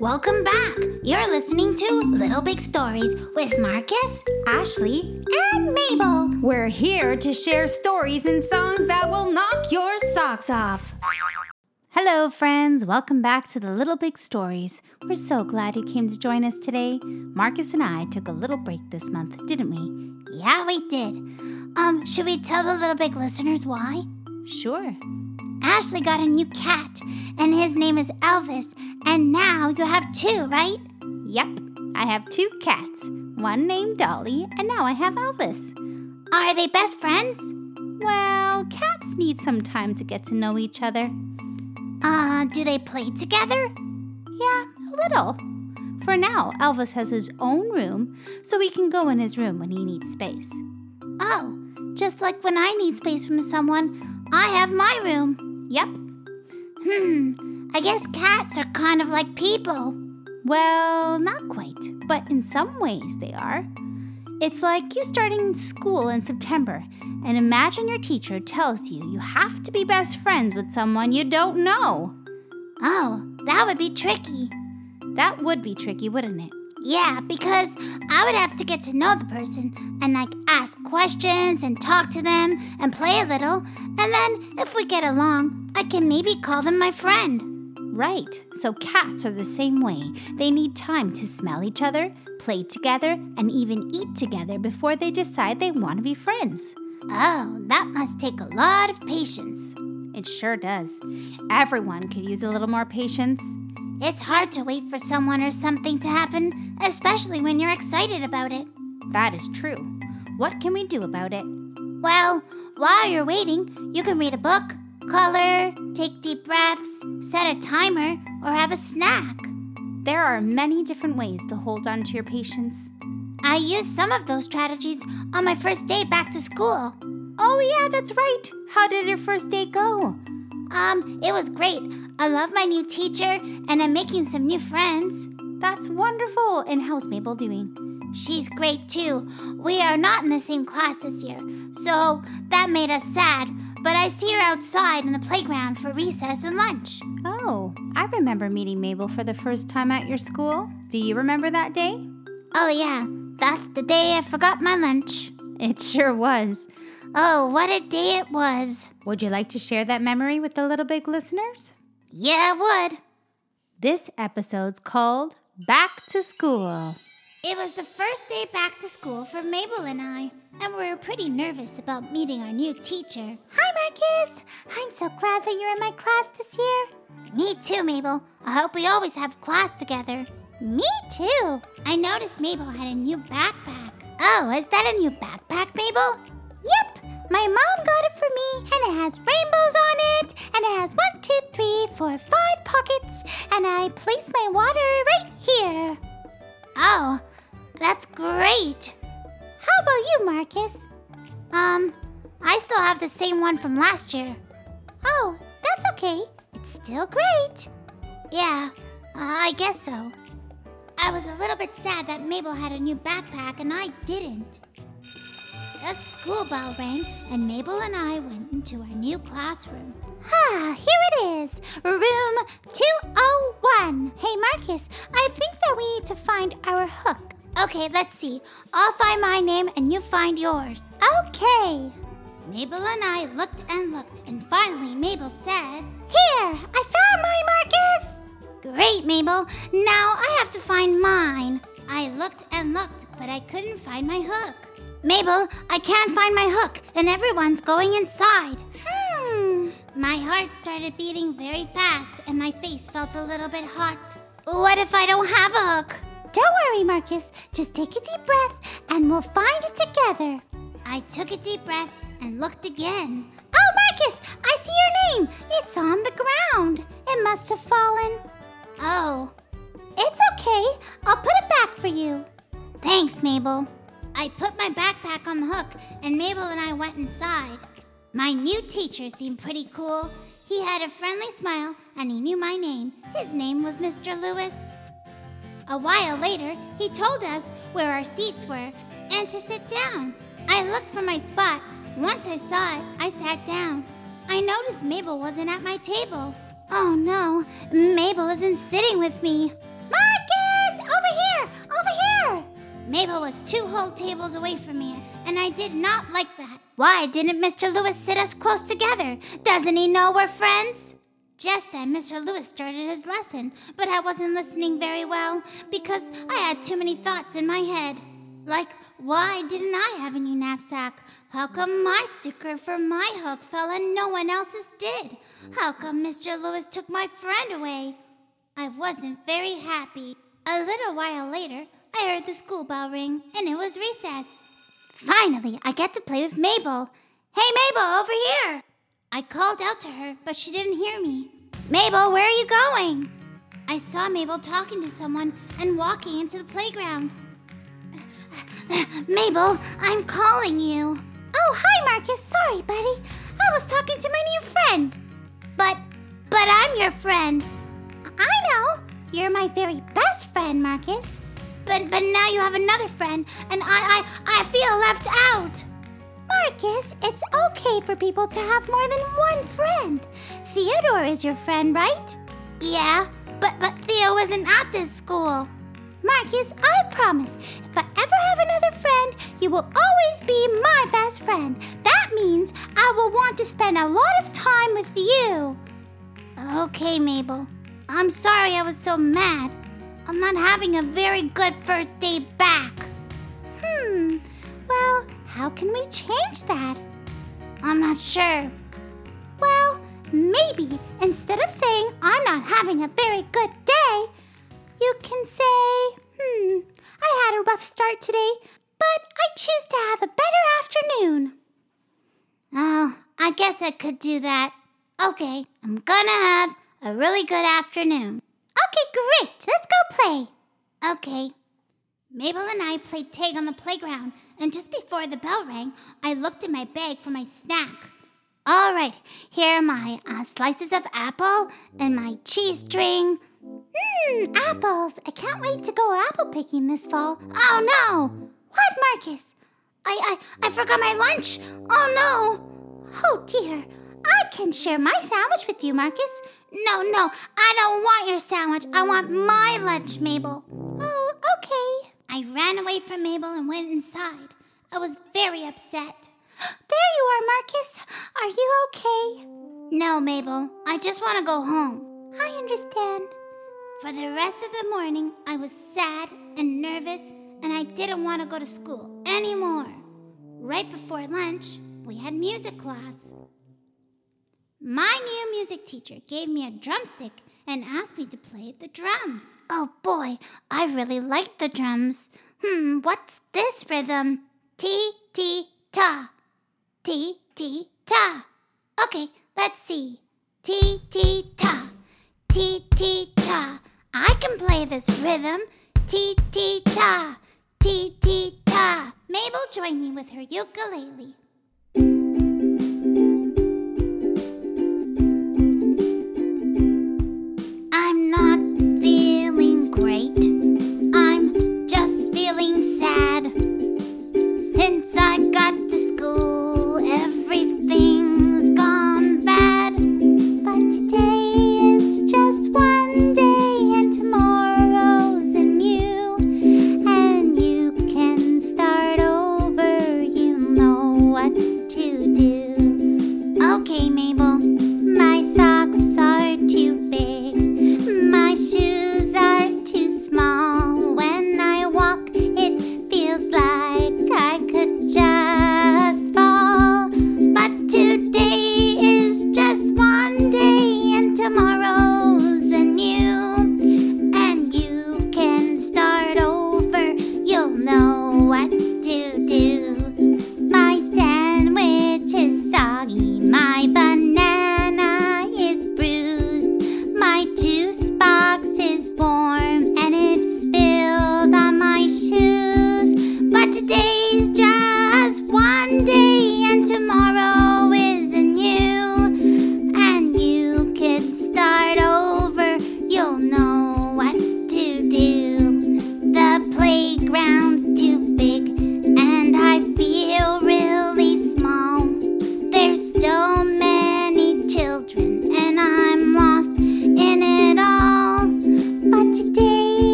Welcome back. You're listening to Little Big Stories with Marcus, Ashley, and Mabel. We're here to share stories and songs that will knock your socks off. Hello, friends. Welcome back to the Little Big Stories. We're so glad you came to join us today. Marcus and I took a little break this month, didn't we? Yeah, we did. Um, should we tell the Little Big listeners why? Sure. Ashley got a new cat, and his name is Elvis. And now you have two, right? Yep, I have two cats, one named Dolly, and now I have Elvis. Are they best friends? Well, cats need some time to get to know each other. Uh, do they play together? Yeah, a little. For now, Elvis has his own room, so he can go in his room when he needs space. Oh, just like when I need space from someone, I have my room. Yep. Hmm, I guess cats are kind of like people. Well, not quite, but in some ways they are. It's like you starting school in September, and imagine your teacher tells you you have to be best friends with someone you don't know. Oh, that would be tricky. That would be tricky, wouldn't it? Yeah, because I would have to get to know the person and like ask questions and talk to them and play a little. And then if we get along, I can maybe call them my friend. Right, so cats are the same way. They need time to smell each other, play together, and even eat together before they decide they want to be friends. Oh, that must take a lot of patience. It sure does. Everyone could use a little more patience. It's hard to wait for someone or something to happen, especially when you're excited about it. That is true. What can we do about it? Well, while you're waiting, you can read a book, color, take deep breaths, set a timer, or have a snack. There are many different ways to hold on to your patience. I used some of those strategies on my first day back to school. Oh, yeah, that's right. How did your first day go? Um, it was great. I love my new teacher, and I'm making some new friends. That's wonderful. And how's Mabel doing? She's great too. We are not in the same class this year, so that made us sad. But I see her outside in the playground for recess and lunch. Oh, I remember meeting Mabel for the first time at your school. Do you remember that day? Oh, yeah. That's the day I forgot my lunch. It sure was. Oh, what a day it was. Would you like to share that memory with the Little Big listeners? Yeah, I would. This episode's called Back to School. It was the first day back to school for Mabel and I, and we were pretty nervous about meeting our new teacher. Hi, Marcus! I'm so glad that you're in my class this year. Me too, Mabel. I hope we always have class together. Me too. I noticed Mabel had a new backpack. Oh, is that a new backpack, Mabel? Yep. My mom got it for me, and it has rainbows on it, four, five pockets, and I place my water right here. Oh, that's great. How about you, Marcus? Um, I still have the same one from last year. Oh, that's okay. It's still great. Yeah, I guess so. I was a little bit sad that Mabel had a new backpack and I didn't. The school bell rang, and Mabel and I went into our new classroom. Ah, here it is, room 201. Hey, Marcus, I think that we need to find our hook. Okay, let's see. I'll find my name and you find yours. Okay. Mabel and I looked and looked, and finally Mabel said, Here, I found my Marcus. Great, Mabel. Now I have to find mine. I looked and looked, but I couldn't find my hook. Mabel, I can't find my hook, and everyone's going inside. My heart started beating very fast, and my face felt a little bit hot. What if I don't have a hook? Don't worry, Marcus. Just take a deep breath, and we'll find it together. I took a deep breath and looked again. Oh, Marcus, I see your name. It's on the ground. It must have fallen. Oh. It's okay. I'll put it back for you. Thanks, Mabel. I put my backpack on the hook, and Mabel and I went inside. My new teacher seemed pretty cool. He had a friendly smile and he knew my name. His name was Mr. Lewis. A while later, he told us where our seats were and to sit down. I looked for my spot. Once I saw it, I sat down. I noticed Mabel wasn't at my table. Oh no, Mabel isn't sitting with me. Marcus! Over here! Over here! Mabel was two whole tables away from me, and I did not like why didn't Mr. Lewis sit us close together? Doesn't he know we're friends? Just then, Mr. Lewis started his lesson, but I wasn't listening very well because I had too many thoughts in my head. Like, why didn't I have a new knapsack? How come my sticker for my hook fell and no one else's did? How come Mr. Lewis took my friend away? I wasn't very happy. A little while later, I heard the school bell ring, and it was recess. Finally, I get to play with Mabel. Hey, Mabel, over here! I called out to her, but she didn't hear me. Mabel, where are you going? I saw Mabel talking to someone and walking into the playground. Mabel, I'm calling you. Oh, hi, Marcus. Sorry, buddy. I was talking to my new friend. But, but I'm your friend. I know. You're my very best friend, Marcus. But, but now you have another friend, and I, I, I feel left out. Marcus, it's okay for people to have more than one friend. Theodore is your friend, right? Yeah, but, but Theo isn't at this school. Marcus, I promise, if I ever have another friend, you will always be my best friend. That means I will want to spend a lot of time with you. Okay, Mabel. I'm sorry I was so mad. I'm not having a very good first day back. Hmm, well, how can we change that? I'm not sure. Well, maybe instead of saying I'm not having a very good day, you can say, hmm, I had a rough start today, but I choose to have a better afternoon. Oh, I guess I could do that. Okay, I'm gonna have a really good afternoon. Okay, great. Let's go play. Okay. Mabel and I played tag on the playground, and just before the bell rang, I looked in my bag for my snack. All right, here are my uh, slices of apple and my cheese string. Mmm, apples. I can't wait to go apple picking this fall. Oh no! What, Marcus? I, I, I forgot my lunch. Oh no! Oh dear. I can share my sandwich with you, Marcus. No, no, I don't want your sandwich. I want my lunch, Mabel. Oh, okay. I ran away from Mabel and went inside. I was very upset. There you are, Marcus. Are you okay? No, Mabel. I just want to go home. I understand. For the rest of the morning, I was sad and nervous, and I didn't want to go to school anymore. Right before lunch, we had music class. My new music teacher gave me a drumstick and asked me to play the drums. Oh boy, I really like the drums. Hmm, what's this rhythm? T, T, ta. T, T, ta. Okay, let's see. T, T, ta. T, T, ta. I can play this rhythm. T, T, ta. T, T, ta. Mabel joined me with her ukulele.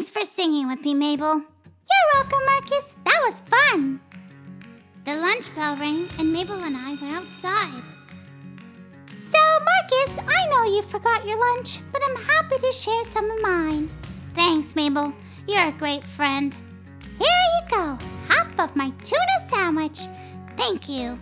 Thanks for singing with me, Mabel. You're welcome, Marcus. That was fun. The lunch bell rang, and Mabel and I went outside. So, Marcus, I know you forgot your lunch, but I'm happy to share some of mine. Thanks, Mabel. You're a great friend. Here you go, half of my tuna sandwich. Thank you.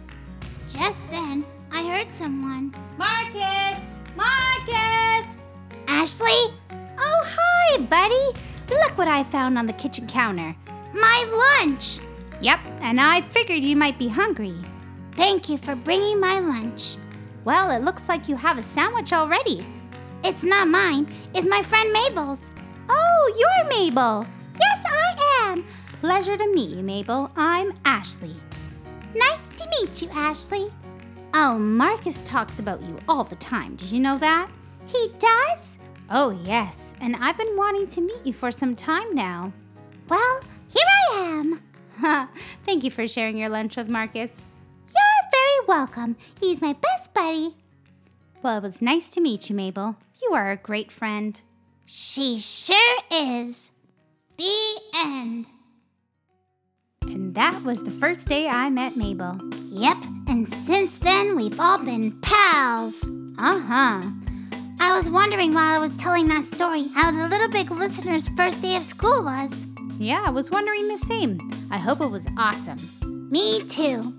Just then, I heard someone. Marcus! Marcus! Ashley, Oh, hi, buddy. Look what I found on the kitchen counter. my lunch. Yep, and I figured you might be hungry. Thank you for bringing my lunch. Well, it looks like you have a sandwich already. It's not mine, it's my friend Mabel's. Oh, you're Mabel. Yes, I am. Pleasure to meet you, Mabel. I'm Ashley. Nice to meet you, Ashley. Oh, Marcus talks about you all the time. Did you know that? He does? Oh, yes, and I've been wanting to meet you for some time now. Well, here I am. Thank you for sharing your lunch with Marcus. You're very welcome. He's my best buddy. Well, it was nice to meet you, Mabel. You are a great friend. She sure is. The end. And that was the first day I met Mabel. Yep, and since then we've all been pals. Uh huh. I was wondering while I was telling that story how the Little Big listener's first day of school was. Yeah, I was wondering the same. I hope it was awesome. Me too.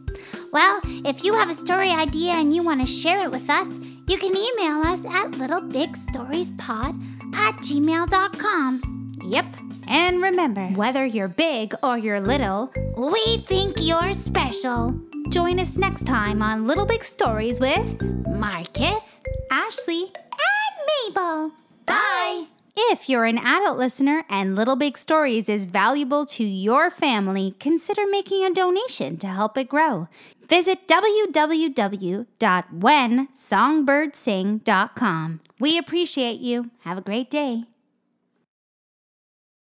Well, if you have a story idea and you want to share it with us, you can email us at littlebig.storiespod at gmail.com. Yep. And remember, whether you're big or you're little, We think you're special. join us next time on Little Big Stories with Marcus Ashley. Bye. If you're an adult listener and Little Big Stories is valuable to your family, consider making a donation to help it grow. Visit www.whensongbirdsing.com. We appreciate you. Have a great day.